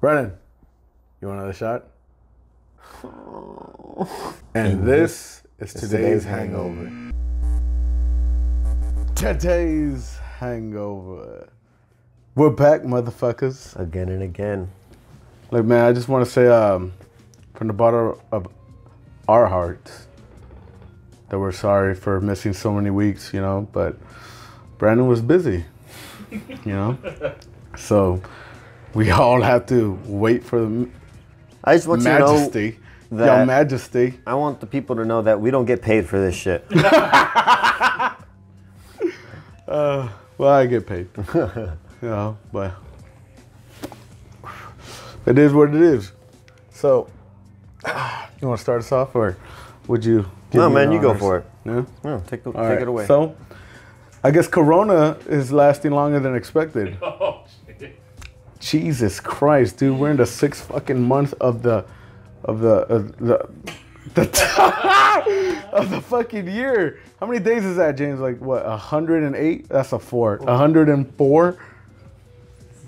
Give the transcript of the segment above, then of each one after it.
Brennan, you want another shot? And this is today's, today's hangover. Today's hangover. We're back, motherfuckers. Again and again. Look, man, I just want to say, um, from the bottom of our hearts, that we're sorry for missing so many weeks, you know. But Brandon was busy, you know. So we all have to wait for the I just want you to know majesty, your majesty. I want the people to know that we don't get paid for this shit. Uh, well, I get paid, you know, but it is what it is. So, you want to start us off, or would you? give no, me man, the you go for it. Yeah. No, take the, take right. it away. So, I guess Corona is lasting longer than expected. Shit. Jesus Christ, dude, we're in the sixth fucking month of the, of the, of the, the of the fucking year. How many days is that, James? Like what? hundred and eight? That's a four. hundred and four.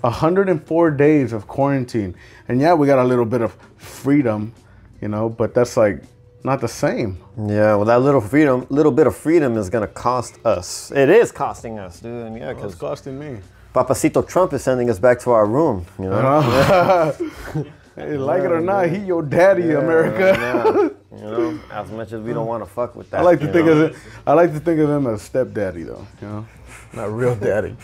104 days of quarantine. And yeah, we got a little bit of freedom, you know, but that's like not the same. yeah, well, that little freedom, little bit of freedom is gonna cost us. It is costing us, dude. And yeah, It's because costing me. Papacito Trump is sending us back to our room. You know. Uh-huh. hey, like it or not, he your daddy, America. Yeah, you know, as much as we don't want to fuck with that. I like to think know? of it. I like to think of him as stepdaddy, though. You know, not real daddy.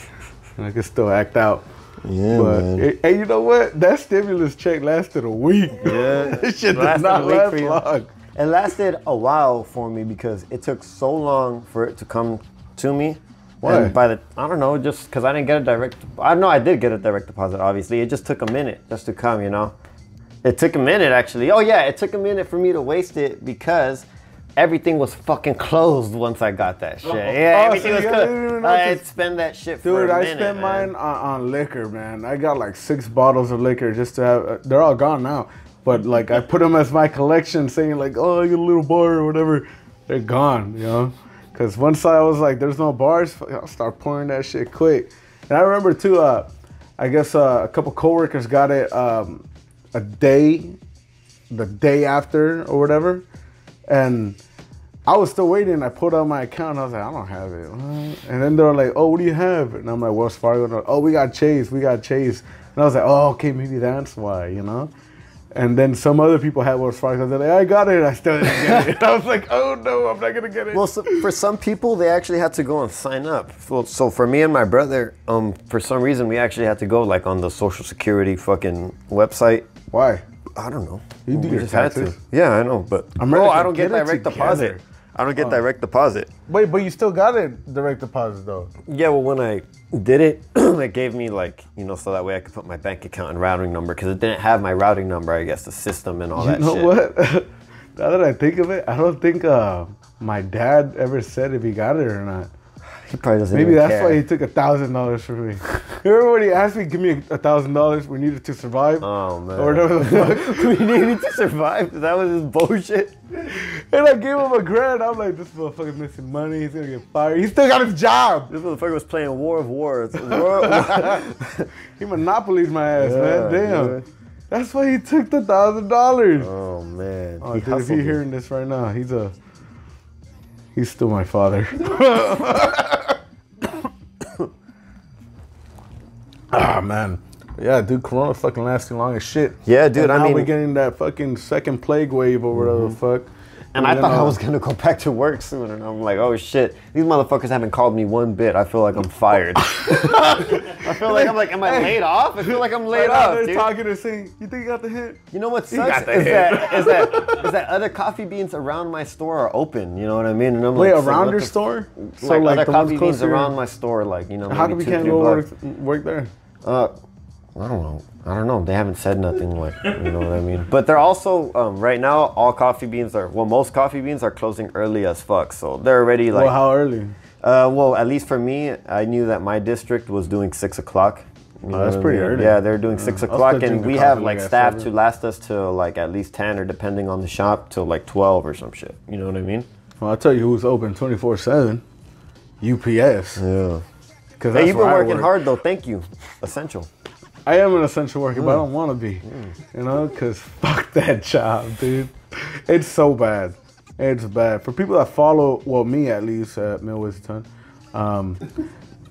And I can still act out. Yeah, But man. hey, hey, you know what? That stimulus check lasted a week. Yeah. this shit did not a week last long. It lasted a while for me because it took so long for it to come to me. Why? And by the I don't know, just because I didn't get a direct. I know I did get a direct deposit. Obviously, it just took a minute just to come. You know, it took a minute actually. Oh yeah, it took a minute for me to waste it because everything was fucking closed once I got that shit. Yeah, Oh, everything so was closed. I notice. spend that shit for Dude, I minute. spent man. mine on, on liquor, man. I got like six bottles of liquor just to have. Uh, they're all gone now, but like I put them as my collection, saying like, "Oh, a little bar or whatever." They're gone, you know. Cause once I was like, "There's no bars," I'll start pouring that shit quick. And I remember too. Uh, I guess uh, a couple coworkers got it um, a day, the day after or whatever, and. I was still waiting. I pulled out my account. I was like, I don't have it. What? And then they were like, Oh, what do you have? And I'm like, Wells Fargo. Like, oh, we got Chase. We got Chase. And I was like, Oh, okay, maybe that's why, you know. And then some other people had Wells Fargo. They're like, I got it. I still didn't get it. I was like, Oh no, I'm not gonna get it. Well, so for some people, they actually had to go and sign up. Well, so for me and my brother, um, for some reason, we actually had to go like on the Social Security fucking website. why? I don't know. You do We your just had to. taxes. Yeah, I know, but America, oh, I don't get, get direct deposit. I don't get direct deposit. Wait, but you still got it direct deposit though. Yeah, well, when I did it, it gave me like you know, so that way I could put my bank account and routing number because it didn't have my routing number. I guess the system and all You that. know shit. what? now that I think of it, I don't think uh, my dad ever said if he got it or not. He probably doesn't. Maybe that's care. why he took a thousand dollars from me. Remember when he asked me, "Give me a thousand dollars. We needed to survive." Oh man. Or whatever the fuck. we needed to survive. That was his bullshit. and I gave him a grand. I'm like, "This motherfucker's missing money. He's gonna get fired. He still got his job. This motherfucker was playing War of Wars. War, He monopolized my ass, man. Damn. dude. That's why he took the thousand dollars. oh man. Oh, He dude, if you're hearing this right now, he's a. He's still my father. ah man, yeah, dude. Corona fucking lasting long as shit. Yeah, dude, And I now mean- we're getting that fucking second plague wave or whatever the fuck. And I thought I uh, was gonna go back to work soon, and I'm like, oh shit, these motherfuckers haven't called me one bit. I feel like I'm fired. I feel like I'm like, am I laid off? I feel like I'm laid Right off, they're dude. talking and saying, "You think you got the hint?" You know what got sucks the is hit. that, is that is that other coffee beans around my store are open. You know what I mean? And I'm Wait, like, so around your the- store? like, other the coffee beans around my store, like you know. How come you can't go work, work there? Uh, I don't know. I don't know. They haven't said nothing like you know what I mean. But they're also um, right now. All coffee beans are well. Most coffee beans are closing early as fuck. So they're already like. well, how early? Uh, well, at least for me, I knew that my district was doing six o'clock. You Oh, that's what I pretty mean? early. Yeah, they're doing six o'clock, and we have like staff to last us till like at least ten, or depending on the shop, till like twelve or some shit. You know what I mean? Well, I'll tell you who's open 24 7. UPS. Yeah. Cause Hey, you've been working work. hard though. Thank you. Essential. I am an essential worker, but I don't want to be. You know, because fuck that job, dude. It's so bad. It's bad. For people that follow, well, me at least, at Millway's Ton, um,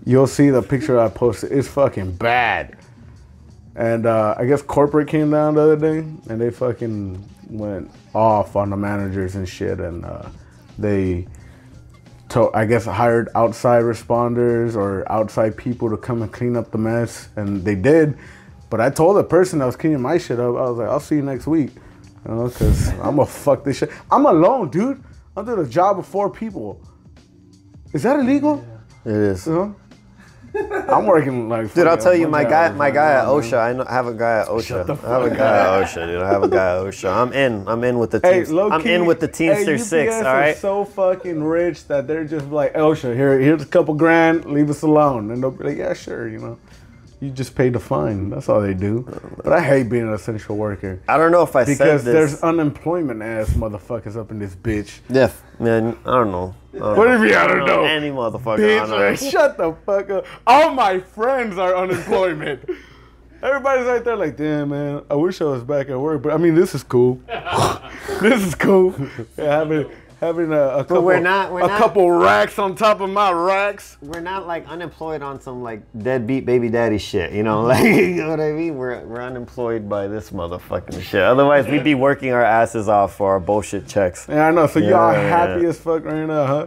you'll see the picture I posted. It's fucking bad. And uh, I guess corporate came down the other day, and they fucking went off on the managers and shit, and uh, they to, I guess hired outside responders or outside people to come and clean up the mess, and they did. But I told the person that was cleaning my shit up, I was like, I'll see you next week, you know, because I'm gonna fuck this shit. I'm alone, dude. I'm doing a job of four people. Is that illegal? It is. You know? I'm working like. Dude, I'll tell you, my guy, my guy at. OSHA. I know, I have a guy at OSHA. I have a guy at OSHA, dude. I have a guy at OSHA. I'm in. I'm in with the Hey, team. I'm key, in with the Teamster hey, Six. All are so fucking rich that they're just like, OSHA. here, here's a couple grand, leave us alone, and they'll be like, yeah, sure, you know, you just pay the fine. That's all they do. But I hate being an essential worker I don't know if I because there's unemployment ass motherfuckers up in this bitch. Yeah, man. I don't know. I don't What know. do you mean I don't know? Any motherfucker. Bitch, I don't man, shut the fuck up. All my friends are unemployment. Everybody's right there like, damn, man, I wish I was back at work. But I mean, this is cool. this is cool. Yeah, having having a, a couple, we're not- we're a not- couple racks on top of my racks. We're not like unemployed on some like deadbeat baby daddy shit, you know? Like, you know what I mean? We're, we're unemployed by this motherfucking shit. Otherwise, we'd be working our asses off for our bullshit checks. Yeah, I know. So y'all Yeah, happy yeah. as fuck right now, huh?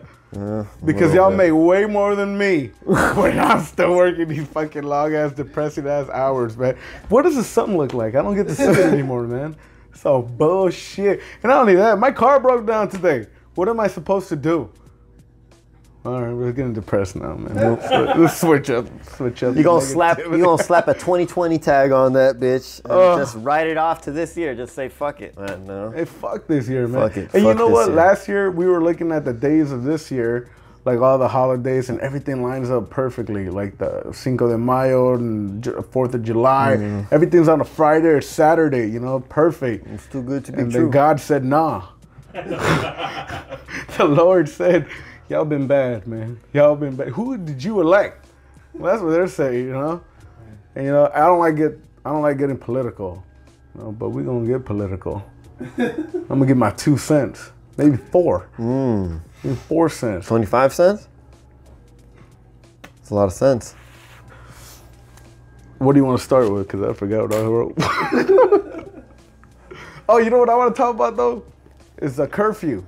because y'all bit. make way more than me when I'm still working these fucking long ass, depressing ass hours, man. What does the sun look like? I don't get to see it anymore, man. So bullshit. And not only that, my car broke down today. What am I supposed to do? All right, we're getting depressed now, man. We'll, swi- we'll switch up, switch up. You gonna slap you gonna slap a 2020 tag on that bitch and Ugh. just write it off to this year. Just say fuck it, man. No. Hey, fuck this year, man. Fuck it. And you know what? year. Last year we were looking at the days of this year, like all the holidays, and everything lines up perfectly. Like the Cinco de Mayo and Fourth of July, Mm-hmm. everything's on a Friday or Saturday. You know, perfect. It's too good to be And then true. God said, "Nah." the Lord said, "Y'all been bad, man. Y'all been bad. Who did you elect?" Well, that's what they're saying, you know. And you know, I don't like get, I don't like getting political, you know, but we gonna get political. I'm gonna get my two cents, maybe four, Mm. maybe four cents. 25 cents? It's a lot of sense. What do you want to start with? Because I forgot what I wrote. oh, you know what I want to talk about though? Is a curfew.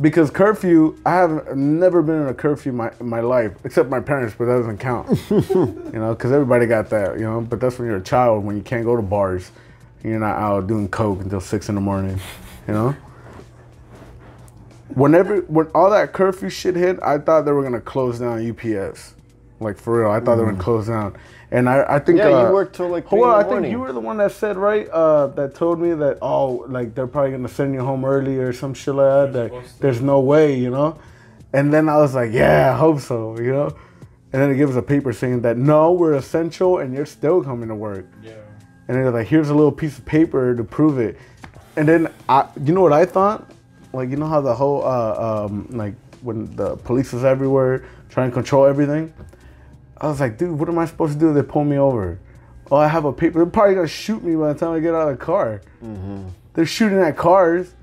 Because curfew, I have never been in a curfew my, in my life, except my parents, but that doesn't count. you know, because everybody got that, you know. But that's when you're a child, when you can't go to bars, and you're not out doing coke until six in the morning, you know. Whenever when all that curfew shit hit, I thought they were gonna close down UPS, like for real. I thought they were gonna mm. close down, and I, I think. Yeah, you uh, worked till, like, three Hold in on, the I think you were the one that said right, uh, that told me that oh, like they're probably gonna send you home early or some shit like that. That there's no way, you know. And then I was like, yeah, I hope so, you know. And then it gives a paper saying that no, we're essential and you're still coming to work. Yeah. And they're like, here's a little piece of paper to prove it. And then I, you know what I thought? Like, you know how the whole, uh, um, like when the police is everywhere trying to control everything. I was like, dude, what am I supposed to do? They pull me over. Oh, I have a paper. They're probably gonna shoot me by the time I get out of the car. They're shooting at cars.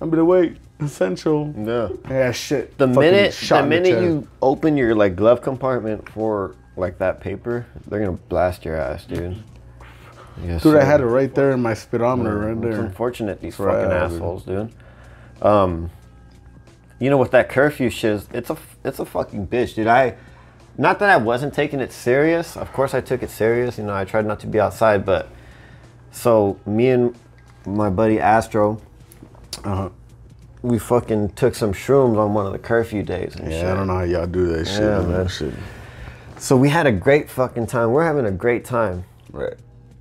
I'm gonna wait. Essential. Yeah. Yeah, shit. The minute the minute chest. you open your like glove compartment for like that paper, they're gonna blast your ass, dude. Yes, Dude, I had it right there in my speedometer, right there. It's unfortunate these Right, fucking assholes, dude. Um, you know, with that curfew shit, it's a it's a fucking bitch, dude. I, not that I wasn't taking it serious. Of course, I took it serious. You know, I tried not to be outside, but so me and my buddy Astro, Uh-huh. we fucking took some shrooms on one of the curfew days and shit. Yeah, I don't know how y'all do that shit. Yeah, man. man. Shit. So we had a great fucking time. We're having a great time. Right.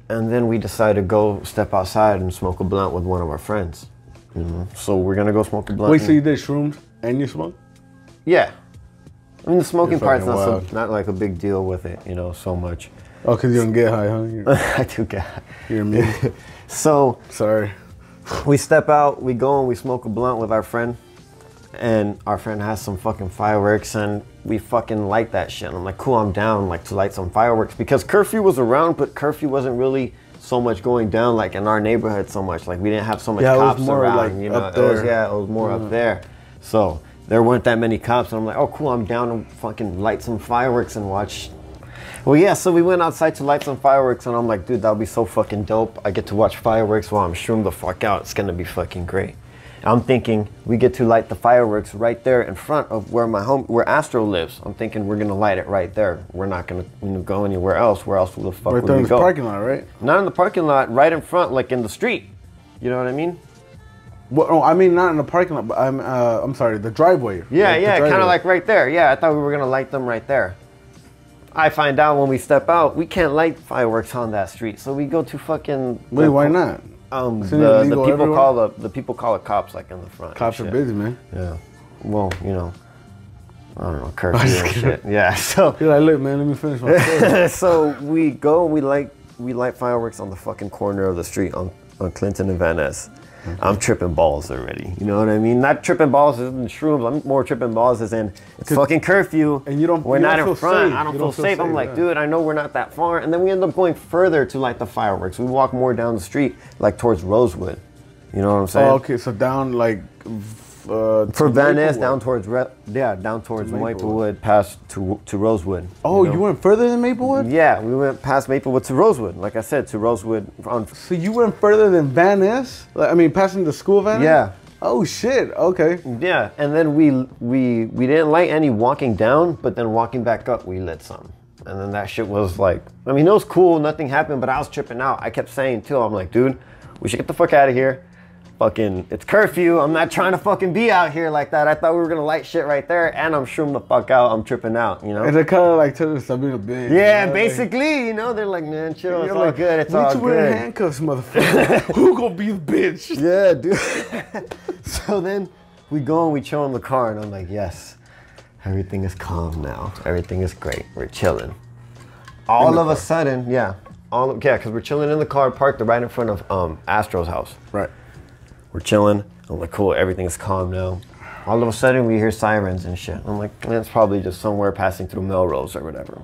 And then we decided to go step outside and smoke a blunt with one of our friends. You know? So we're gonna go smoke a blunt. Wait, so you did shrooms and you smoke? yeah. I mean, the smoking part's not so, not like a big deal with it, you know, so much. Oh, because you don't get high, huh? I do get. High. You're me. So Sorry. we step out, we go and we smoke a blunt with our friend, and our friend has some fucking fireworks and we fucking light that shit. I'm like, cool, I'm down like to light some fireworks because curfew was around, but curfew wasn't really so much going down like in our neighborhood so much. Like we didn't have so much Yeah, it was cops more, around. like, you know, up it was yeah, it was more up there. So there weren't that many cops, and I'm like, oh cool, I'm down to fucking light some fireworks and watch. Well, yeah, so we went outside to light some fireworks, and I'm like, dude, that'll be so fucking dope. I get to watch fireworks while I'm shroomed the fuck out. It's gonna be fucking great. I'm thinking we get to light the fireworks right there in front of where my home, where Astro lives. I'm thinking we're gonna light it right there. We're not gonna you know, go anywhere else. Where else will the fuck Right would there in the go? parking lot, right? Not in the parking lot, right in front, like in the street. You know what I mean? Well, oh, I mean not in the parking lot, but I'm uh, I'm sorry, the driveway. Yeah, Like yeah, kind of like right there. Yeah, I thought we were gonna light them right there. I find out when we step out, we can't light fireworks on that street, so we go to fucking. Wait, why not? Um, the, the people everywhere? call the the people call it cops like in the front. Cops are busy, man. Yeah. Well, you know, I don't know, curfew and shit. Yeah. So You're like, look, man, let me finish my story. so we go, we light we light fireworks on the fucking corner of the street on, on Clinton and Van Ness. I'm tripping balls already. You know what I mean? Not tripping balls as in shrooms. I'm more tripping balls as in it's fucking curfew. and you don't- We're you not don't in feel front. safe. I don't feel don't feel safe. I'm safe, like, yeah. dude, I know we're not that far. And then we end up going further to light the fireworks. We walk more down the street, like towards Rosewood. You know what I'm oh, saying? oh, okay, so down like uh, For to Van Ness, down towards Re- yeah, down towards Maplewood. Maplewood, past to to Rosewood. Oh, know? you went further than Maplewood? Yeah, we went past Maplewood to Rosewood. Like I said, to Rosewood on. So you went further than Van Ness? Like, I mean, passing the school Van Ness? Yeah. Oh shit. Okay. Yeah, and then we we we didn't light any walking down, but then walking back up, we lit some. And then that shit was like, I mean, it was cool, nothing happened, but I was tripping out. I kept saying too, I'm like, dude, we should get the fuck out of here. Fucking, it's curfew. I'm not trying to fucking be out here like that. I thought we were gonna light shit right there, and I'm shrooming the fuck out. I'm tripping out, you know. And they kind of like tell us I'm being a bitch. Yeah, you know, like- basically, you know, they're like, man, chill, it's all like, good, it's "Why all you wearing good. handcuffs, motherfucker? Who gonna be the bitch? Yeah, dude. so then we go and we chill in the car, and I'm like, yes, everything is calm now. Everything is great. We're chilling. All of a sudden, yeah, all of, yeah, because we're chilling in the car, parked right in front of um, Astro's house. Right. We're chilling. I'm like, cool, everything's calm now. All of a sudden, we hear sirens and shit. I'm like, that's probably just somewhere passing through Melrose or whatever.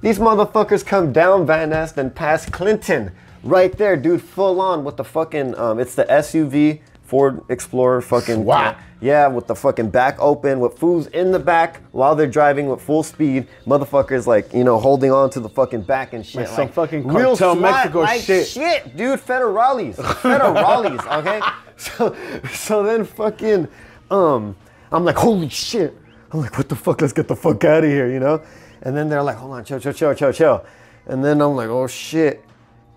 These motherfuckers come down Van Ness and past Clinton. Right there, dude, full on with the fucking, um, it's the SUV Ford Explorer fucking. Swat. Yeah, with the fucking back open, with fools in the back while they're driving with full speed. Motherfuckers like, you know, holding on to the fucking back and shit. Like some fucking Cartel SWAT Mexico like shit. shit, dude. Federales, federales. okay, so so then fucking um, I'm like, holy shit. I'm like, what the fuck? Let's get the fuck out of here, you know? And then they're like, hold on, chill, chill, chill, chill, chill. And then I'm like, oh shit.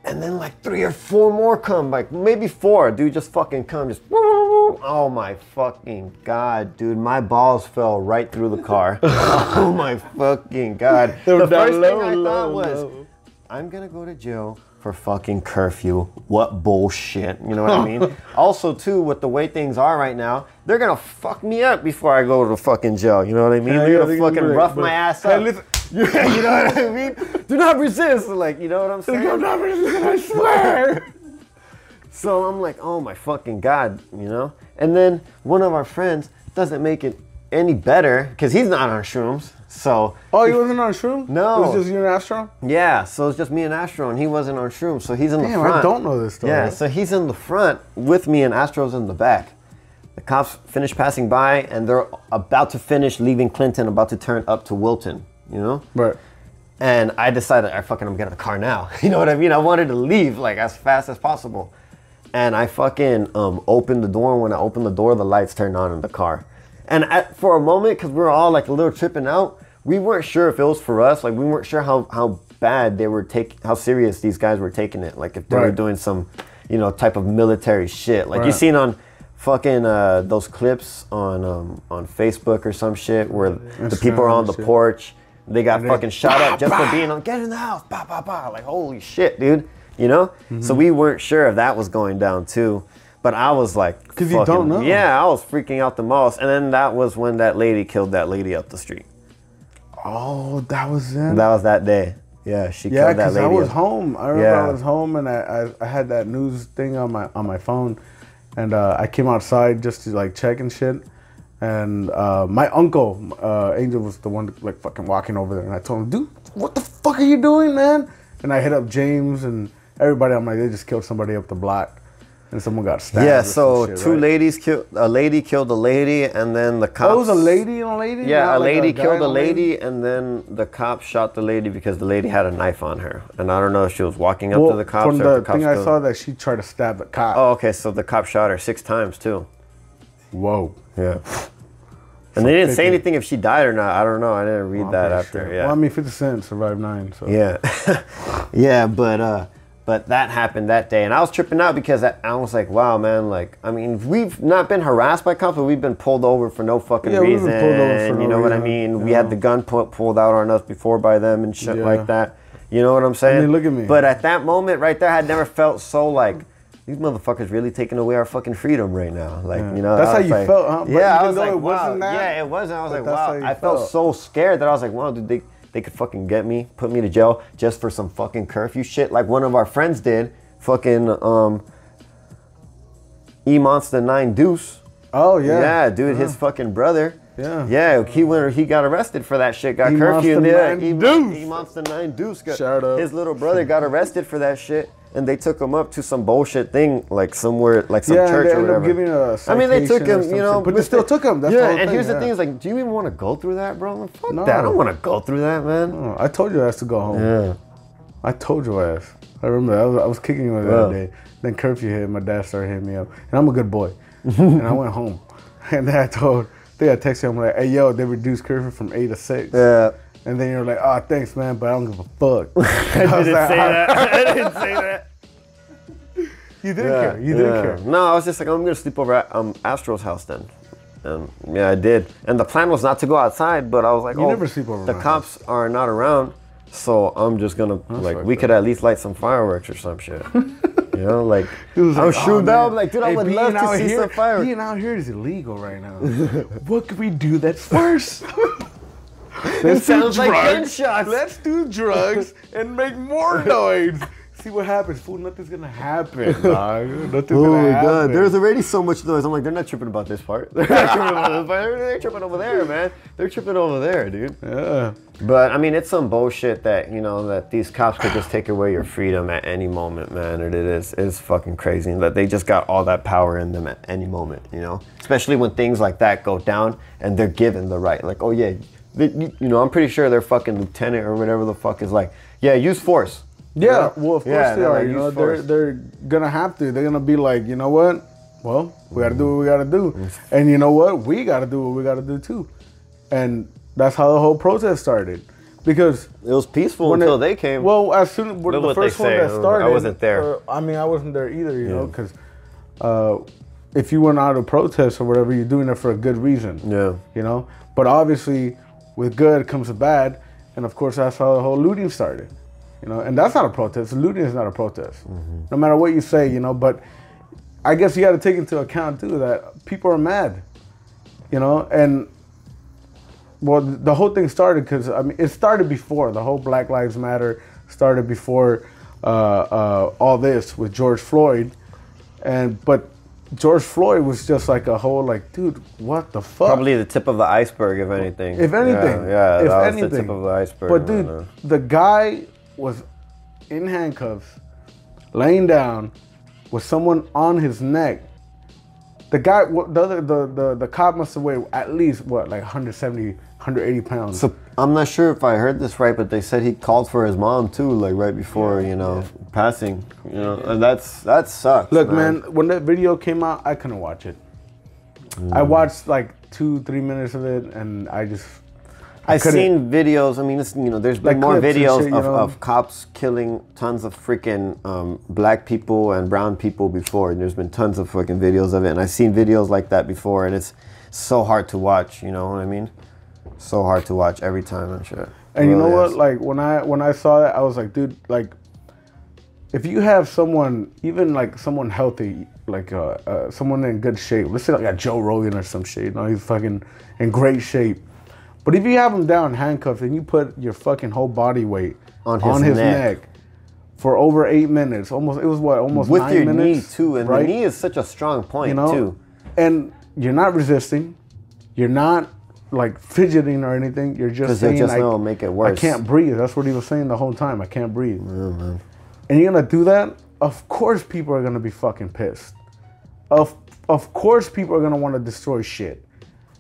And then like three or four more come, like maybe four, dude, just fucking come, just. Oh my fucking god, dude, my balls fell right through the car. oh my fucking god. The first thing I thought was. I'm gonna go to jail for fucking curfew. What bullshit. You know what I mean? also, too, with the way things are right now, they're gonna fuck me up before I go to fucking jail. You know what I mean? They're gonna fucking rough my ass up. you know what I mean? Do not resist. Like, you know what I'm saying? You'll never, I swear. So I'm like, oh my fucking god, you know? And then one of our friends doesn't make it any better because he's not on shrooms. So Oh, he wasn't on shrooms. No. It was just you and Astro? yeah, so it's just me and Astro, and he wasn't on shrooms, so he's in the Damn, front. I don't know this story. Yeah, so he's in the front with me, and Astro's in the back. The cops finish passing by, and they're about to finish leaving Clinton, about to turn up to Wilton. You know. Right. And I decided, I fucking, I'm getting a car now. You know what I mean? I wanted to leave like as fast as possible. And I fucking um, opened the door. And when I opened the door, the lights turned on in the car. And at, for a moment, because we were all like a little tripping out, we weren't sure if it was for us. Like we weren't sure how how bad they were taking, how serious these guys were taking it. Like if they were doing some, you know, type of military shit. Like you Right. seen on fucking uh, those clips on um, on Facebook or some shit where the people are on the shit. porch. They got fucking shot up just for being on. Get in the house, bah, bah, bah. Like holy shit, dude. You know. Mm-hmm. So we weren't sure if that was going down too. But I was like, because you don't know. Yeah, I was freaking out the most. And then that was when that lady killed that lady up the street. Oh, that was it. That was that day. Yeah, she yeah, killed that because I was up- home. I remember Yeah. I was home and I, I, I had that news thing on my on my phone, and uh, I came outside just to like check and shit, And uh, my uncle, uh, Angel, was the one like fucking walking over there, and I told him, "Dude, what the fuck are you doing, man?" And I hit up James and everybody. I'm like, they just killed somebody up the block, and someone got stabbed. Yeah, so shit, two right? ladies killed a lady killed a lady, and then the cops. Oh, it was a lady and a lady. Yeah, a like lady guy killed a lady, and then the cop shot the lady because the lady had a knife on her, and I don't know if she was walking up Well, to the cops from or the the cops. thing I saw that she tried to stab the cop. Oh, okay, so the cop shot her six times too. Whoa. Yeah. And they didn't say anything if she died or not. I don't know. I didn't read I'm that after. sure. Yeah. Well, I mean, 50 Cent survived nine, so. Yeah, yeah, but uh, but that happened that day, and I was tripping out because I, I was like, wow, man, like, I mean, we've not been harassed by cops, but we've been pulled over for no fucking Yeah, we've reason. been pulled over for you no know what I mean? you We had the gun pu- pulled out on us before by them and shit Yeah. like that. You know what I'm saying? mean, look at me. But at that moment, right there, I had never felt so like. These motherfuckers really taking away our fucking freedom right now. Like, Yeah. you know. That's how you like- felt, huh? But Yeah, I was like, it wow. that, Yeah, it wasn't. I was like, wow. I felt felt. so scared that I was like, wow, dude, they they could fucking get me, put me to jail just for some fucking curfew shit, like one of our friends did. Fucking um, E Monster Nine Deuce. Oh, yeah. Yeah, dude, his fucking brother. Yeah. Yeah, he went. He got arrested for that shit. Got curfew. Monster Yeah, Nine E, Deuce. E Monster Nine Deuce. Got, Shout out. His little brother got arrested for that shit, and they took him up to some bullshit thing, like somewhere, like some Yeah, church they or ended up whatever. giving a I mean, they took him, you know, but they still took him. That's yeah, and thing, here's the thing: is like, do you even want to go through that, bro? Like, fuck No. that. I don't want to go through that, man. I told you I to go home. Yeah. I told you ass. I remember. I was, I was kicking him the Yeah. other day. Then curfew hit. My dad started hitting me up, and I'm a good boy. and I went home, and then I told. I think I texted him like, "Hey, yo, they reduced curfew from eight to 6. Yeah. And then you're like, "Oh, thanks, man, but I don't give a fuck." I, I didn't like, say "Ah." that. I didn't say that. You didn't care. You didn't yeah. care. No, I was just like, I'm gonna sleep over at um, Astro's house then. And yeah, I did. And the plan was not to go outside, but I was like, You oh, never sleep over the cops are not around, so I'm just gonna like we could at least light some fireworks or some shit. you know, like He was I'm like, sure "Oh, that man, like, dude, I hey, would love to see here, some fireworks. Being out here is illegal right now. what could we do that's worse? Let's sounds like gunshots. Let's do drugs and make more noise. See what happens, fool. Nothing's gonna happen, dog. Nothing's Oh gonna my happen. god, there's already so much noise. I'm like, they're not tripping about this part. They're not tripping about this part. They're, they're tripping over there, man. They're tripping over there, dude. yeah. But I mean, it's some bullshit that you know that these cops could just take away your freedom at any moment, man. It is it's fucking crazy that they just got all that power in them at any moment, you know. Especially when things like that go down and they're given the right, like, oh yeah, they, you, you know, I'm pretty sure their fucking lieutenant or whatever the fuck is like, yeah, use force. Yeah, know? well, of course Yeah, they they're like, you use know, they're they're gonna have to. They're gonna be like, you know what? Well, we gotta do what we gotta do, and you know what? We gotta do what we gotta do too, and that's how the whole protest started, because It was peaceful until it- they came. Well, as soon when Look the first one say. that I wasn't there. uh, I mean, I wasn't there either. You know, because uh, if you went out to protest or whatever, you're doing it for a good reason. yeah. You know, but obviously, with good comes a bad, and of course, that's how the whole looting started. You know, and that's not a protest. Looting is not a protest, no matter what you say. You know, but I guess you got to take into account too that people are mad. You know, and well, the whole thing started because I mean, it started before the whole Black Lives Matter started before uh, uh, all this with George Floyd, and but George Floyd was just like a whole like, dude, what the fuck? Probably the tip of the iceberg, if anything. If anything, yeah, yeah if anything. the tip of the iceberg. But dude, the guy was in handcuffs, laying down, with someone on his neck. The guy, the other, the, the the cop must have weighed at least what, like 170, 180 pounds. So I'm not sure if I heard this right, but they said he called for his mom too, like right before you know passing. You know, and that's that sucks. Look, man. when that video came out, I couldn't watch it. I Mm. watched like two, three minutes of it, and I just. I I've seen videos. I mean, it's, you know, there's been Like more videos shit, of, know? of cops killing tons of freaking um, black people and brown people before, and there's been tons of fucking videos of it. And I've seen videos like that before, and it's so hard to watch. You know what I mean? So hard to watch every time and shit. And you know Really what? is. Like when I when I saw that, I was like, dude, like if you have someone, even like someone healthy, like uh, uh, someone in good shape, let's say like a Joe Rogan or some shit, you know, he's fucking in great shape. But if you have him down handcuffed and you put your fucking whole body weight On his neck. for over eight minutes, almost it was what almost with nine your minutes, knee too, and right? the knee is such a strong point you know, too. and you're not resisting. you're not like fidgeting or anything. You're just saying just I, know it'll make it I can't breathe. That's what he was saying the whole time. I can't breathe. And you're gonna do that? Of course, people are gonna be fucking pissed. Of of course, people are gonna want to destroy shit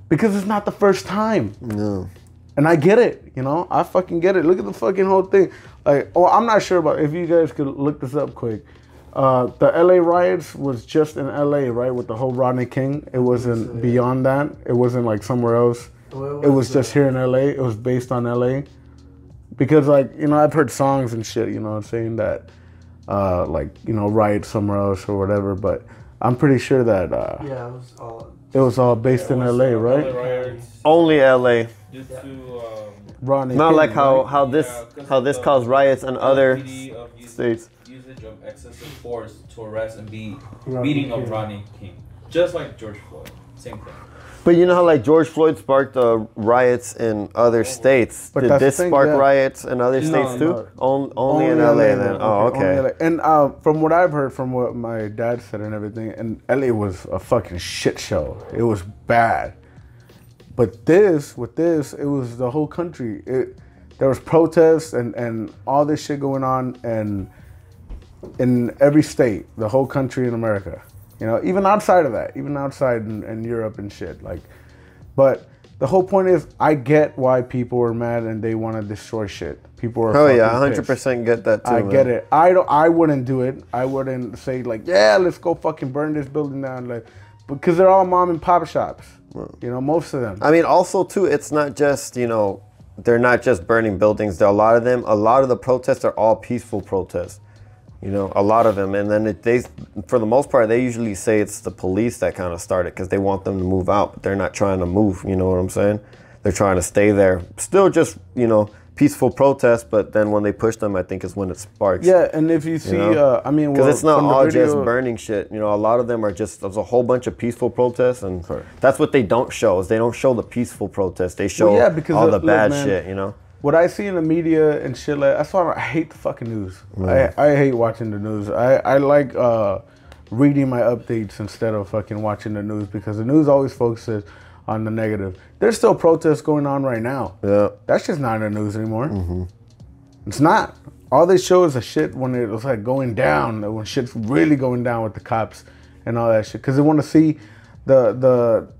because it's not the first time. No. And I get it, you know. I fucking get it. Look at the fucking whole thing. Like, oh, I'm not sure about if you guys could look this up quick. Uh, the LA riots was just in LA, right? With the whole Rodney King. It wasn't beyond that. It wasn't like somewhere else. Well, It was just here in LA. It was based on LA. Because like, you know, I've heard songs and shit, you know what I'm saying, that uh like, you know, riot somewhere else or whatever, but I'm pretty sure that uh Yeah, it was all. it was all based in LA, right? riots Only LA. due to um, Rodney Not King, like how, right? how this yeah, 'cause how this the caused riots in other LAPD of use- states. Usage of excessive force to arrest and beat Rodney beating King. of Rodney King, just like George Floyd, same thing. But you know how like George Floyd sparked uh, riots in other states. But Did this thing, spark yeah. riots in other No, states too? no. On, only, in LA, then. Oh, Only okay. And uh, from what I've heard, from what my dad said and everything, and LA was a fucking shit show. It was bad. But this, with this, it was the whole country. It, there was protests and, and all this shit going on, and in every state, the whole country in America. You know, even outside of that, even outside in, in Europe and shit. Like, but the whole point is, I get why people are mad and they want to destroy shit. People are. Oh yeah, hundred percent get that too. I man. get it. I don't. I wouldn't do it. I wouldn't say like, yeah, let's go fucking burn this building down, like, because they're all mom and pop shops. You know, most of them. I mean, also too, it's not just you know, they're not just burning buildings. There, a lot of them, a lot of the protests are all peaceful protests. You know, a lot of them, and then it, they, for the most part, they usually say it's the police that kind of started because they want them to move out, but they're not trying to move. You know what I'm saying? They're trying to stay there. Still, just you know, peaceful protest. But then when they push them, I think is when it sparks. yeah, and if you see, know? uh, I mean, Because well, it's not the all just burning shit. You know, a lot of them are just there's a whole bunch of peaceful protests, and that's what they don't show. Is they don't show the peaceful protests. They show yeah, because all look- the look, bad man, shit. You know. What I see in the media and shit like that's why I hate the fucking news. I, I hate watching the news. I, I like uh, reading my updates instead of fucking watching the news because the news always focuses on the negative. There's still protests going on right now. Yeah. That's just not in the news anymore. It's not. All they show is the shit when it was like going down, when shit's really going down with the cops and all that shit. Because they want to see the the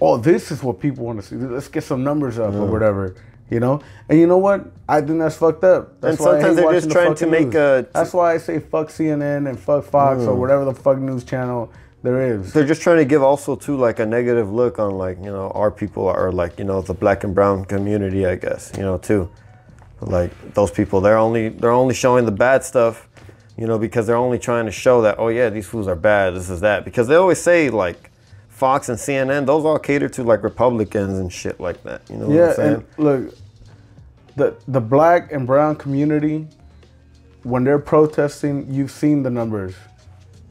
oh, this is what people want to see. Let's get some numbers up or whatever. You know, and you know what? I think that's fucked up. That's And why I sometimes they're just watching the trying to make news. a- That's why I say fuck CNN and fuck Fox or hmm. whatever the fuck news channel there is. They're just trying to give also too like a negative look on like you know our people are like you know the black and brown community I guess you know too, like those people they're only they're only showing the bad stuff, you know because they're only trying to show that oh yeah these fools are bad this is that because they always say like Fox and CNN those all cater to like Republicans and shit like that you know what I'm Yeah, saying? and look, the the black and brown community, when they're protesting, you've seen the numbers,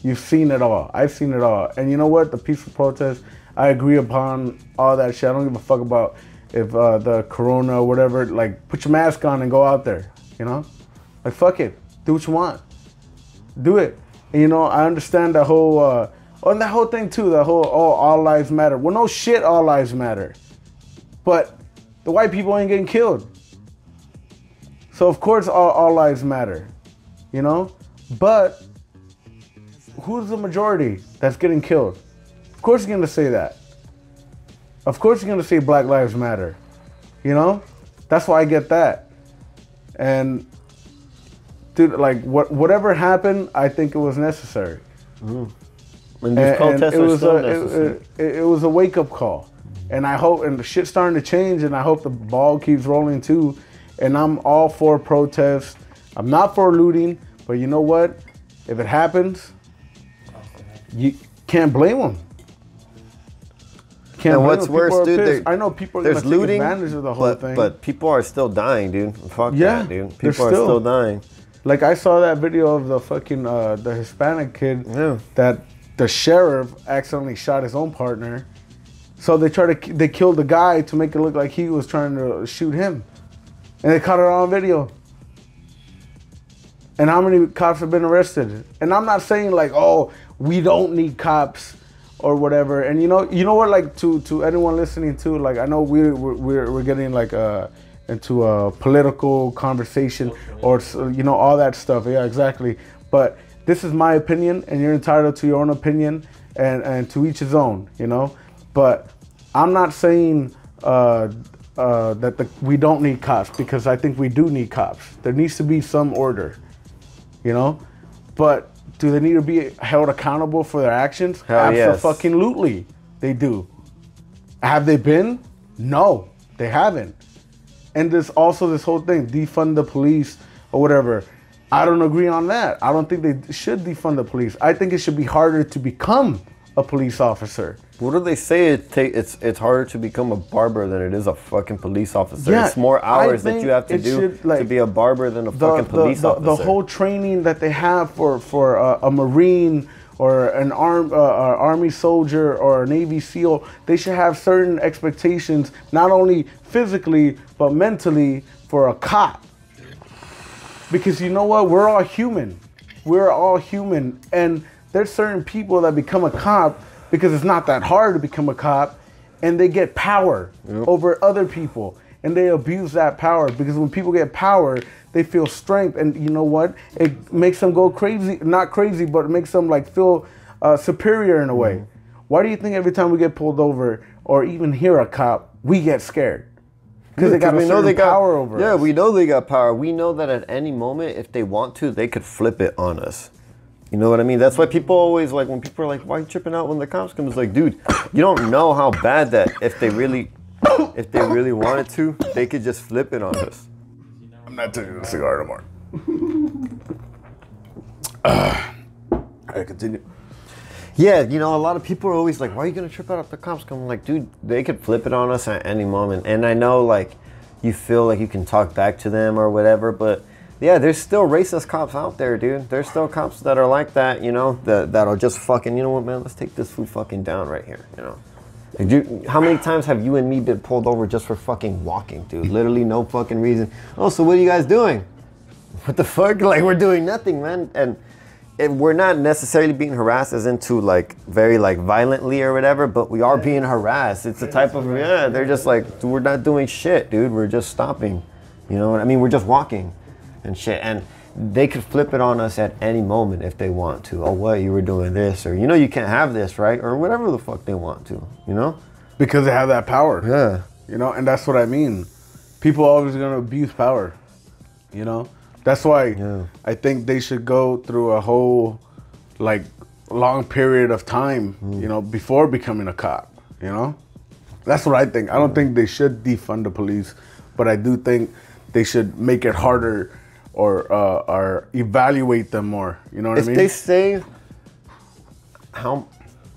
you've seen it all. I've seen it all, and you know what? The peaceful protest, I agree upon all that shit. I don't give a fuck about if uh, the corona or whatever. Like, put your mask on and go out there. You know, like fuck it, do what you want, do it. And you know, I understand the whole. Uh, Oh, and that whole thing too, the whole oh all lives matter. Well, no shit, all lives matter. But the white people ain't getting killed. So of course all, all lives matter. You know? But who's the majority that's getting killed? Of course you're gonna say that. Of course you're gonna say Black Lives Matter. You know? That's why I get that. And dude, like what whatever happened, I think it was necessary. Mm. And these And- and protests it are was still a, it, it, it was a wake up call, and I hope and the shit's starting to change, and I hope the ball keeps rolling too. And I'm all for protests. I'm not for looting, but you know what? If it happens, you can't blame them. Can't And blame what's worse, dude, I know people are There's take looting, advantage of the whole but, thing. but people are still dying, dude. Fuck Yeah, that, dude. People are still- still dying. Like I saw that video of the fucking uh, the Hispanic kid Yeah. that the sheriff accidentally shot his own partner. So they tried to they killed the guy to make it look like he was trying to shoot him, and they caught it on video. And how many cops have been arrested? And I'm not saying like, oh, we don't need cops or whatever. And you know, you know what? Like to to anyone listening to, like I know we we're we're, we're getting like uh into a political conversation or you know all that stuff. Yeah, exactly. But this is my opinion, and you're entitled to your own opinion, and and to each his own. You know, but I'm not saying uh, uh, that the, we don't need cops because I think we do need cops. There needs to be some order, you know. But do they need to be held accountable for their actions? Hell yes. Absolutely, they do. Have they been? No, they haven't. And there's also this whole thing, defund the police or whatever. I don't agree on that. I don't think they should defund the police. I think it should be harder to become a police officer. What do they say? It it's it's harder to become a barber than it is a fucking police officer. Yeah, it's more hours that you have to do should, like, to be a barber than a the, fucking police the, officer. the whole training that they have for for a, a marine or an arm uh, uh, army soldier or a navy seal they should have certain expectations not only physically but mentally for a cop because you know what? We're all human. We're all human. And there's certain people that become a cop because it's not that hard to become a cop and they get power over other people and they abuse that power because when people get power they feel strength. And you know what? It makes them go crazy not crazy but it makes them like feel uh, superior in a way. Why do you think every time we get pulled over or even hear a cop we get scared because they got we know they got power over Yeah, us. we know they got power. We know that at any moment, if they want to, they could flip it on us. You know what I mean? That's why people always like when people are like, "Why are you tripping out when the cops come?" It's like, dude, you don't know how bad that if they really, if they really wanted to, they could just flip it on us. I'm not taking a cigar anymore. uh, I continue. Yeah, you know, a lot of people are always like, "Why are you gonna trip out if the cops come?" I'm like, dude, they could flip it on us at any moment. And I know, like, you feel like you can talk back to them or whatever, but yeah, there's still racist cops out there, dude. There's still cops that are like that, you know, that that'll just fucking, you know what, man? Let's take this food fucking down right here, you know. Like, dude, how many times have you and me been pulled over just for fucking walking, dude? Literally no fucking reason. Oh, so what are you guys doing? What the fuck? Like we're doing nothing, man. And it, we're not necessarily being harassed as into like very like violently or whatever, but we are being harassed. It's a type of yeah. They're just like we're not doing shit, dude. We're just stopping. You know what I mean? We're just walking and shit. And they could flip it on us at any moment if they want to. Oh, what you were doing this, or you know you can't have this, right? Or whatever the fuck they want to. You know? Because they have that power. Yeah. You know, and that's what I mean. People are always gonna abuse power. You know? That's why Yeah. I think they should go through a whole like long period of time, you know, before becoming a cop. You know? That's what I think. I don't think they should defund the police, but I do think they should make it harder or uh, or evaluate them more. You know what if I mean? If they say how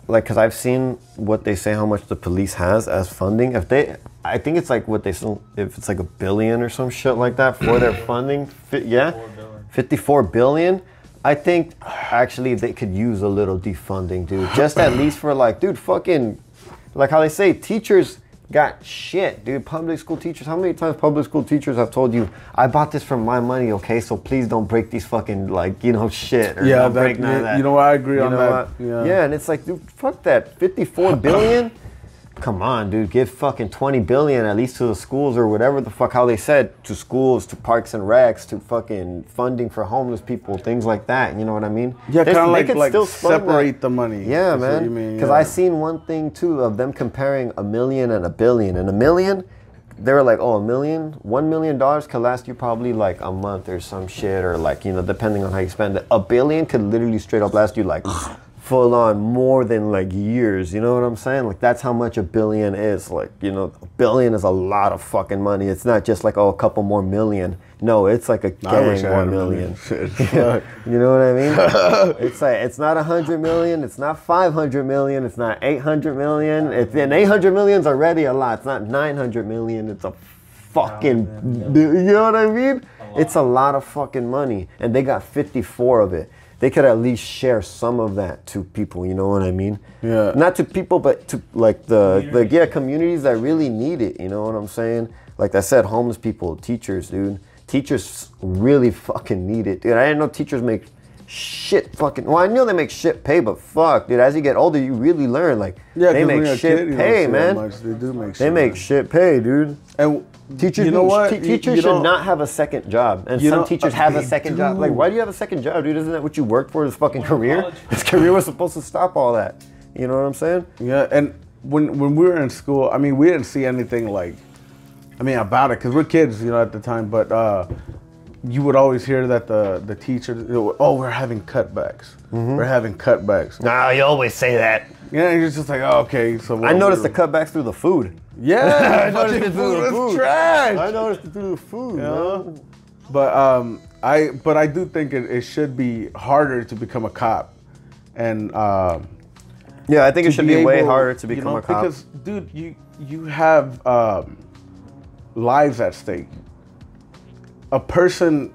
like because i've seen what they say how much the police has as funding. If they i think it's like what they if it's like a billion or some shit like that for their funding fi- yeah? 54 billion? I think actually they could use a little defunding dude. Just at least for like dude fucking like how they say teachers got shit, dude. Public school teachers. How many times public school teachers have told you, "I bought this from my money, okay? So please don't break these fucking like you know shit." Or Yeah, don't that- break none of yeah, you know I agree on that. Yeah. yeah, and it's like, dude, fuck that. Fifty-four billion. Come on, dude. Give fucking twenty billion at least to the schools or whatever the fuck how they said to schools, to parks and recs, to fucking funding for homeless people, things like that. You know what I mean? Yeah, kinda they like- like still that. separate the money. Yeah, man. Because yeah. I seen one thing too of them comparing a million and a billion. And a million, they were like, oh, a million, one million dollars could last you probably like a month or some shit, or like you know, depending on how you spend it. A billion could literally straight up last you like full on more than like years. You know what I'm saying? Like that's how much a billion is. Like you know, a billion is a lot of fucking money. It's not just like oh, a couple more million. No, it's like a I wish gang more a million. million. Shit. You know what I mean? it's like it's not a hundred million, it's not five hundred million, it's not eight hundred million. It's and eight hundred million's already a lot. It's not nine hundred million. It's a fucking. You know what I mean? It's a lot of fucking money, and they got fifty four of it. They could at least share some of that to people. You know what I mean? Yeah. Not to people, but to like the the yeah communities that really need it. You know what I'm saying? Like I said, homeless people, teachers, dude. Teachers really fucking need it, dude. I didn't know teachers make shit fucking. Well, I knew they make shit pay, but fuck, dude. As you get older, you really learn. Like Yeah, they make shit kid, pay, man. much. They do make. They shit, make man. shit pay, dude. And Teachers, you know what? te- teachers you should don't- have a second job, and some know, teachers uh, have a they second job. Like, why do you have a second job, dude? Isn't that what you worked for? This fucking career. college. This career was supposed to stop all that. You know what I'm saying? Yeah, and when when we were in school, I mean, we didn't see anything like, I mean, about it because we're kids, you know, at the time. But uh, you would always hear that the the teacher, oh, we're having cutbacks. Mm-hmm. We're having cutbacks. Nah, you always say that. Yeah, you're just like, oh, okay. So I noticed the cutbacks through the food. Yeah, I noticed fucking it through the was food. trash. I noticed it through the food, man. But um, I but I do think it, it should be harder to become a cop, and um, Yeah, I think it should be, way able- harder to you become know, a cop. Because, dude, you you have um, lives at stake. A person,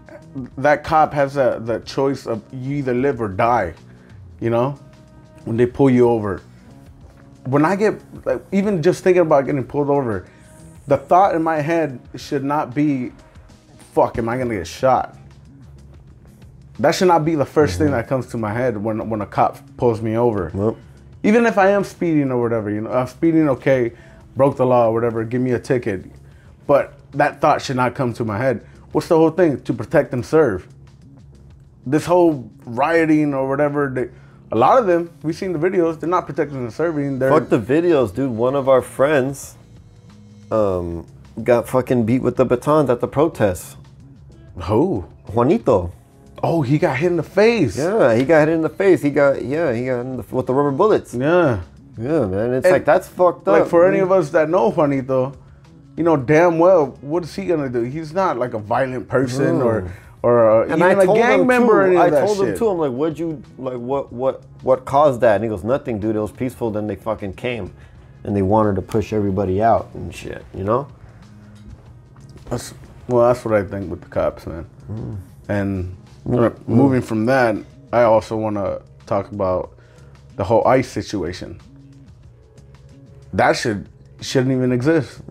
that cop has a, the choice of you either live or die. You know, when they pull you over. When I get like, even just thinking about getting pulled over, the thought in my head should not be, "Fuck, am I gonna get shot?" That should not be the 1st thing mm-hmm. that comes to my head when when a cop pulls me over even if I am speeding or whatever, you know, I'm speeding okay, broke the law or whatever, give me a ticket. But that thought should not come to my head. What's the whole thing? To protect and serve. This whole rioting or whatever, a lot of them, we've seen the videos, they're not protecting and serving. They're fuck the videos, dude. One of our friends um, got fucking beat with the batons at the protests. who? Juanito. Oh, he got hit in the face. Yeah, he got hit in the face. He got yeah, he got in the, with the rubber bullets. Yeah. Yeah, man. It's And, like that's fucked up. Like for any of us that know Juanito, you know damn well what is he gonna do? He's not like a violent person or or uh, And even I a told gang him member too. or any I of that told shit. him too. I'm like, what'd you like? What what what caused that? And he goes, nothing, dude. It was peaceful. Then they fucking came, and they wanted to push everybody out and shit. You know? That's, well, that's what I think with the cops, man. Mm. And uh, moving from that, I also want to talk about the whole ICE situation. That should shouldn't even exist.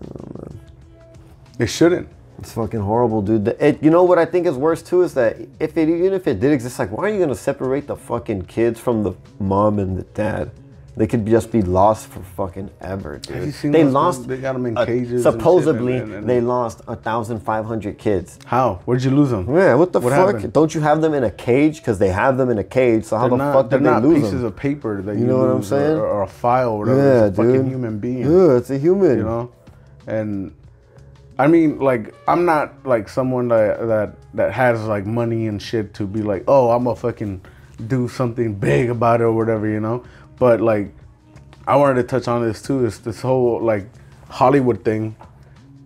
It shouldn't. It's fucking horrible, dude. The- It, you know what I think is worse too is that if it even if it did exist, like why are you gonna separate the fucking kids from the mom and the dad? They could just be lost for fucking ever, dude. you seen they lost. They them in uh, cages and shit, supposedly, and- and- they lost a thousand five hundred kids. How? Where'd you lose them? Yeah, what the What fuck? happened? Don't you have them in a cage? Because they have them in a cage. So how They're the not, fuck they're did they not lose pieces of paper that you, You know what I'm lose or- saying? Or, a file or whatever. yeah, it's a dude. fucking human being. Yeah, it's a human. you know and i mean like i'm not like someone that that that has like money and shit to be like oh i'm gonna fucking do something big about it or whatever you know but like i wanted to touch on this too is this whole like hollywood thing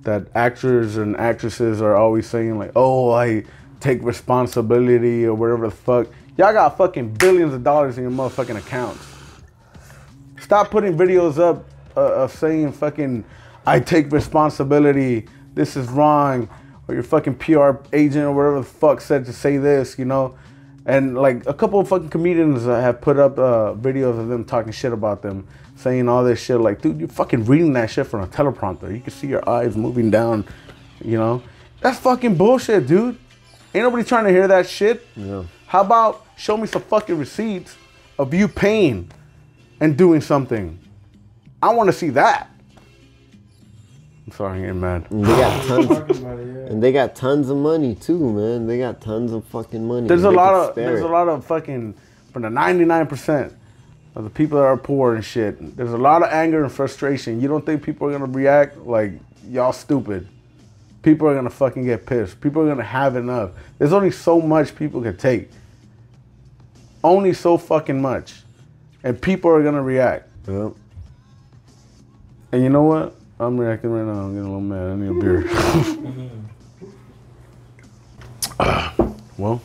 that actors and actresses are always saying like oh i take responsibility or whatever the fuck y'all got fucking billions of dollars in your motherfucking accounts Stop putting videos up uh, of saying fucking, I take responsibility. This is wrong, or your fucking PR agent or whatever the fuck said to say this, you know. And like a couple of fucking comedians have put up uh, videos of them talking shit about them, saying all this shit. Like, dude, you're fucking reading that shit from a teleprompter. You can see your eyes moving down, you know. That's fucking bullshit, dude. Ain't nobody trying to hear that shit. Yeah. How about show me some fucking receipts of you paying and doing something? I want to see that. I'm sorry, I'm getting mad. And they got tons, Talking about it, yeah. and they got tons of money too, man. They got tons of fucking money. There's a lot of there's it. a lot of fucking from the 99% of the people that are poor and shit. There's a lot of anger and frustration. You don't think people are gonna react like y'all stupid? People are gonna fucking get pissed. People are gonna have enough. There's only so much people can take. Only so fucking much, and people are gonna react. Yep. And you know what? I'm reacting right now. I'm getting a little mad. I need a beer. Ah, well,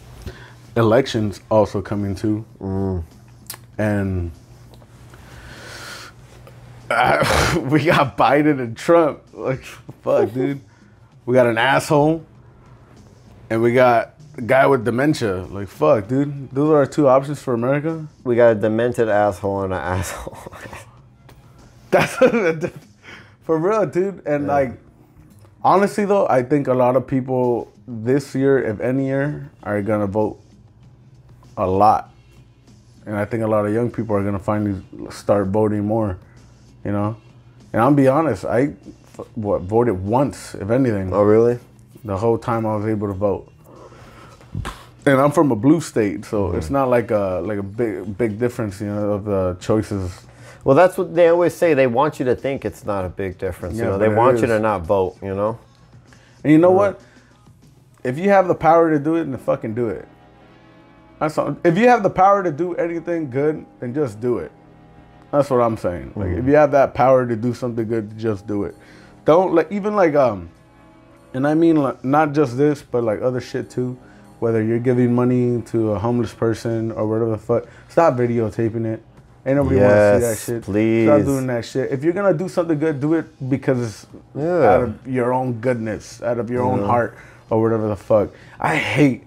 elections also coming too, and uh, we got Biden and Trump. Like, fuck, dude. We got an asshole, and we got a guy with dementia. Like, fuck, dude. Those are our two options for America. We got a demented asshole and an asshole. That's for real, dude. And like, honestly though, I think a lot of people this year, if any year, are gonna vote a lot, and I think a lot of young people are gonna finally start voting more. You know, and I'll be honest, I what voted once, if anything, Oh, really? the whole time I was able to vote. And I'm from a blue state, so Mm-hmm. it's not like a like a big big difference, you know, of the choices. Well, that's what they always say. They want you to think it's not a big difference. Yeah, you know, they want you to not vote. You know. And you know what? If you have the power to do it, then fucking do it. That's all. If you have the power to do anything good, then just do it. That's what I'm saying. Like if you have that power to do something good, just do it. Don't like even like um, and I mean like, not just this, but like other shit too. Whether you're giving money to a homeless person or whatever the fuck, stop videotaping it. Ain't nobody want to see that shit. please. Stop doing that shit. If you're gonna do something good, do it because it's Yeah. out of your own goodness, out of your own heart, or whatever the fuck. I hate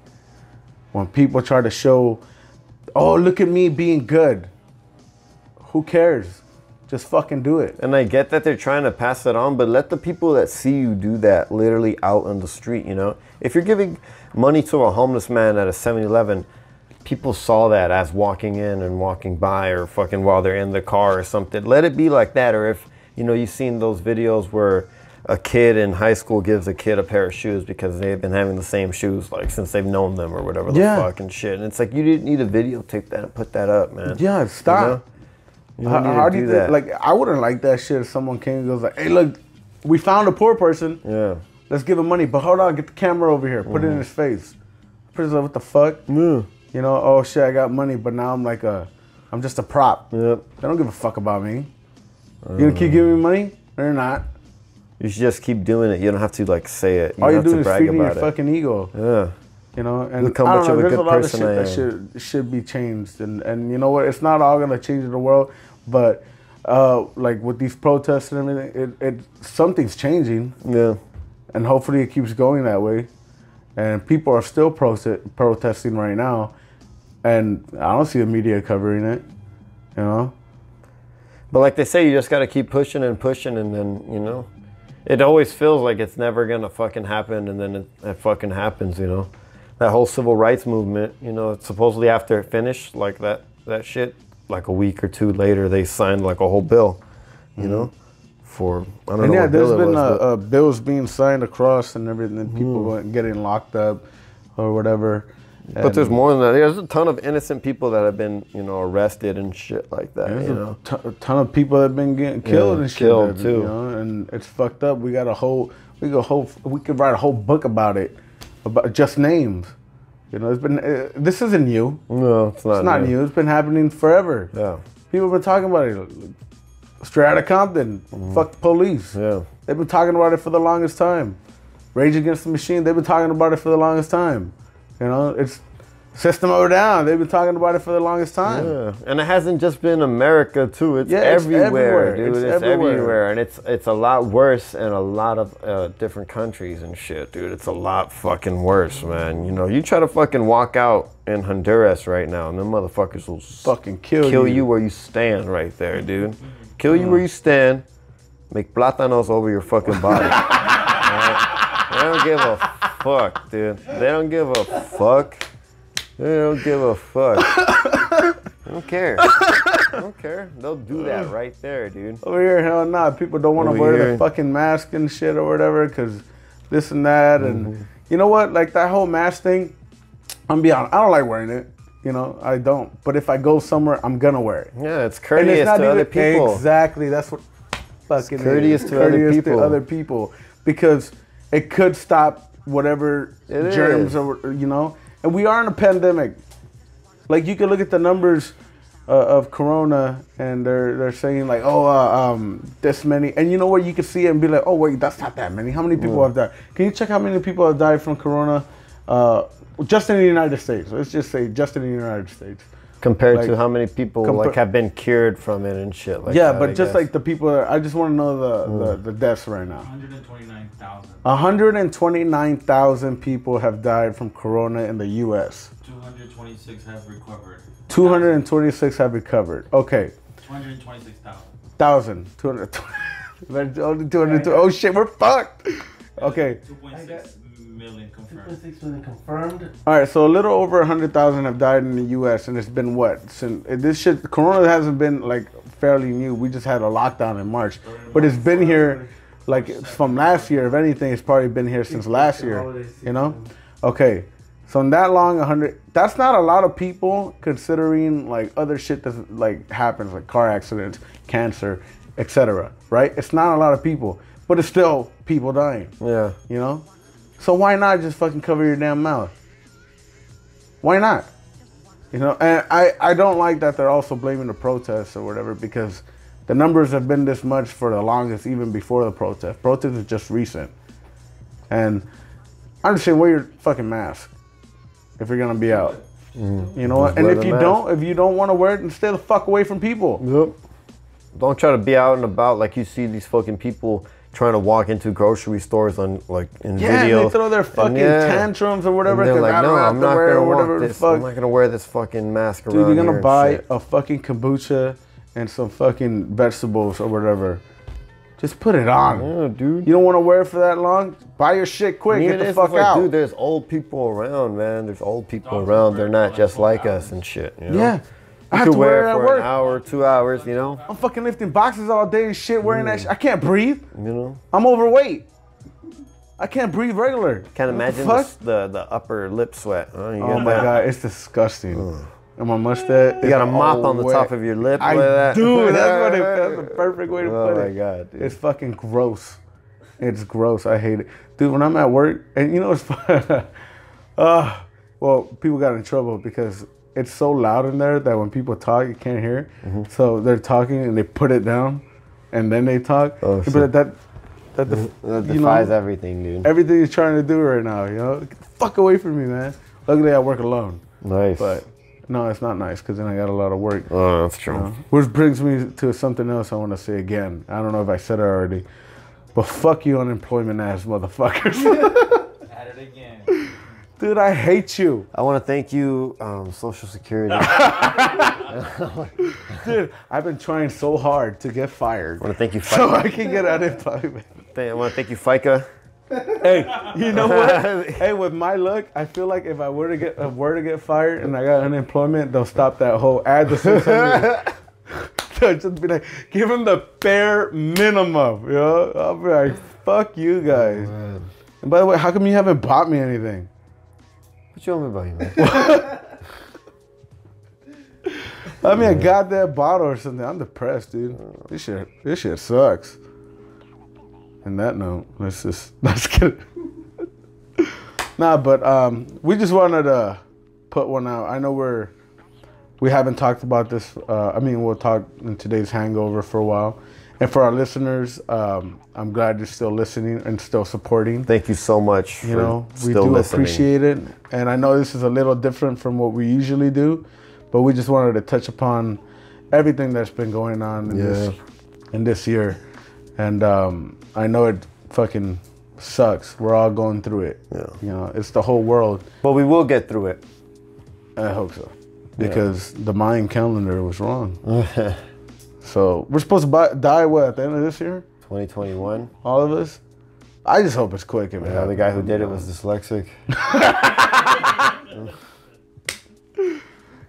when people try to show, oh, look at me being good. Who cares? Just fucking do it. And I get that they're trying to pass it on, but let the people that see you do that literally out on the street, you know? If you're giving money to a homeless man at a 7 Eleven, people saw that as walking in and walking by or fucking while they're in the car or something. Let it be like that. Or if, you know, you've seen those videos where a kid in high school gives a kid a pair of shoes because they've been having the same shoes like since they've known them or whatever the Yeah. fuck and shit. And it's like, you didn't need to videotape that and put that up, man. Yeah, stop. You How, don't need how to do you think, like, I wouldn't like that shit if someone came and goes like, hey, look, we found a poor person. Yeah. Let's give him money. But hold on, get the camera over here. Put it Mm-hmm. in his face. Person, what the fuck? Yeah. You know, oh shit, I got money, but now I'm like a, I'm just a prop. Yep. They don't give a fuck about me. You gonna keep giving me money? Or not? You should just keep doing it. You don't have to like say it. You All don't you're have to doing is feeding your it. fucking ego. Yeah. You know, and Look how much know, of a there's good a lot of person shit that should should be changed, and and you know what? It's not all gonna change the world, but uh, like with these protests and everything, it, it something's changing, Yeah. and hopefully it keeps going that way. And people are still prote- protesting right now, and I don't see the media covering it. You know, But like they say, you just got to keep pushing and pushing, and then you know, it always feels like it's never gonna fucking happen, and then it, it fucking happens. You know, that whole civil rights movement. You know, supposedly after it finished, like that that shit, like a week or two later, they signed like a whole bill. You know, for I don't Mm-hmm. and know yeah, what there's bill it been was, uh, but- uh, bills being signed across and everything, and people going- getting locked up or whatever. But there's more than that. There's a ton of innocent people that have been, you know, arrested and shit like that. There's you a know, ton, a ton of people that have been getting killed Yeah, and shit. killed, too. You know, and it's fucked up. We got a whole, we got a whole, we could write a whole book about it, about just names. You know, it's been. Uh, this isn't new. no, it's not. It's not new. It's been happening forever. Yeah, People have been talking about it. Of Compton, fuck the police. yeah. They've been talking about it for the longest time. Rage Against the Machine, they've been talking about it for the longest time. You know, it's System of a Down, they've been talking about it for the longest time. Yeah, and it hasn't just been America too. It's, Yeah, it's everywhere, everywhere. dude. It's It's, everywhere. everywhere. and it's it's a lot worse in a lot of uh, different countries and shit, dude. It's a lot fucking worse, man. You know, you try to fucking walk out in Honduras right now, and them motherfuckers will Fucking kill, kill you. you where you stand, right there, dude. Kill you where you stand. Make plátanos over your fucking body. Don't give a fuck, dude. They don't give a fuck. They don't give a fuck. I don't care. I don't care. They'll do that right there, dude. Over here, hell nah. People don't want to wear here. the fucking mask and shit or whatever because this and that. Mm-hmm. And you know what? Like that whole mask thing, I'm be honest, I don't like wearing it. You know, I don't. But if I go somewhere, I'm gonna wear it. Yeah, it's And courteous it's not to even other people. exactly. That's what fucking courteous is. to other Courteous people. other people because it could stop whatever It germs is. or you know. And we are in a pandemic. Like you can look at the numbers uh, of Corona, and they're they're saying like, oh, uh, um, this many, and you know what? You can see it and be like, oh wait, that's not that many. How many people have died? Can you check how many people have died from Corona? Uh, just in the United States. Let's just say just in the United States. Compared Like, to how many people compa- like have been cured from it and shit like yeah, that. but I just guess. like the people, that, I just want to know the, the, the deaths right now. 129,000. 129,000 people have died from Corona in the U.S. 226 have recovered. 226 have recovered. Okay, 226,000. thousand. 200. Only 200. Oh shit, we're fucked. Okay. 2.6 million confirmed. 2.6 million confirmed. All right, so a little over 100,000 have died in the U.S. and it's been what? Since eh, this shit, Corona hasn't been like fairly new. We just had a lockdown in March, but it's been here like from last year. If anything, it's probably been here since last year. You know? Okay, so in that long, 100. That's not a lot of people considering like other shit that like happens, like car accidents, cancer, etc. Right? It's not a lot of people, but it's still people dying. Yeah. You know? So why not just fucking cover your damn mouth? Why not? You know, and I, I don't like that they're also blaming the protests or whatever because the numbers have been this much for the longest, even before the protest. Protest is just recent. And just saying, wear your fucking mask if you're gonna be out. Mm-hmm. You know what? And if you mask. don't, if you don't want to wear it, then stay the fuck away from people. Yep. Don't try to be out and about like you see these fucking people trying to walk into grocery stores on like in video. Yeah, they throw their fucking yeah. tantrums or whatever. And they're like, I no, I'm not gonna the this. fuck. I'm not gonna wear this fucking mask around Dude, you're gonna buy a fucking kombucha and some fucking vegetables or whatever. Just put it on. Yeah, dude. You don't want to wear it for that long? Buy your shit quick. Even Get the if fuck it's like, out. Dude, there's old people around, man. There's old people Dogs around. They're not for like just like us and shit. You know? yeah. I You have to wear wear it it at for work. an hour, two hours. You know. I'm fucking lifting boxes all day and shit, wearing that mm. shit. I can't breathe. You know. I'm overweight. I can't breathe regular. Can't imagine fuck? the, the the upper lip sweat. huh? Oh my god, it's disgusting. And my mustache. You got a mop on the top of your lip. I that. do. That's what it, that's the perfect way to Oh put it. Oh my god, dude. It's fucking gross. It's gross. I hate it, dude. When I'm at work, and you know it's fun. uh, well, people got in trouble because it's so loud in there that when people talk, you can't hear. Mm-hmm. So they're talking and they put it down, and then they talk. Oh, but shit. that that def- That you defies know, everything, dude. everything he's trying to do right now. You know, get the fuck away from me, man. Luckily, I work alone, Nice. but no, it's not nice because then I got a lot of work. oh, that's true. Uh, Which brings me to something else I want to say again. I don't know if I said it already, but fuck you, unemployment ass motherfuckers. At it again. Dude, I hate you. I want to thank you, um, Social Security. Dude, I've been trying so hard to get fired I want to thank you, so FICA. I can get unemployment. I want to thank you, FICA. Hey, you know what? hey, with my luck, I feel like if I were to get if were to get fired and I got unemployment, they'll stop that whole ad the 600. They'll just be like, give him the bare minimum, you know? I'll be like, fuck you guys. Oh, and by the way, how come you haven't bought me anything? What you want me about you, man? I mean, I got that bottle or something. I'm depressed, dude. Oh. This shit, this shit sucks. And that note, let's just let's get it. nah, but um, we just wanted to put one out. I know we're we haven't talked about this. Uh, I mean, we'll talk in today's hangover for a while. And for our listeners, um, I'm glad you're still listening and still supporting. Thank you so much. You know, we do listening. appreciate it. And I know this is a little different from what we usually do, but we just wanted to touch upon everything that's been going on in this in this year. And um, I know it fucking sucks. We're all going through it. Yeah. You know, it's the whole world. But we will get through it. I hope so. Because the Mayan calendar was wrong. so we're supposed to buy, die what at the end of this year? 2021. All of us? I just hope it's quick if Yeah, the guy who did it was dyslexic.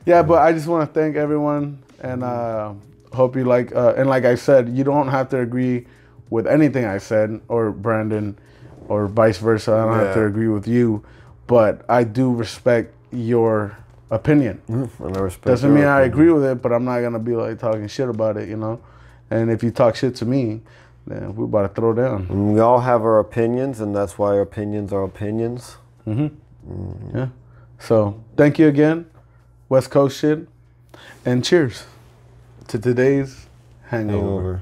Yeah, but I just want to thank everyone and uh, hope you like. Uh, and like I said, you don't have to agree with anything I said or Brandon or vice versa. I don't have to agree with you, but I do respect your opinion. Mm, and I respect Doesn't mean I agree with it, but I'm not gonna be like talking shit about it, you know. And if you talk shit to me, then we're about to throw down. And We all have our opinions, and that's why our opinions are opinions. Mm-hmm. Mm. Yeah. So thank you again, West Coast shit, and cheers to today's hangover. Hangover.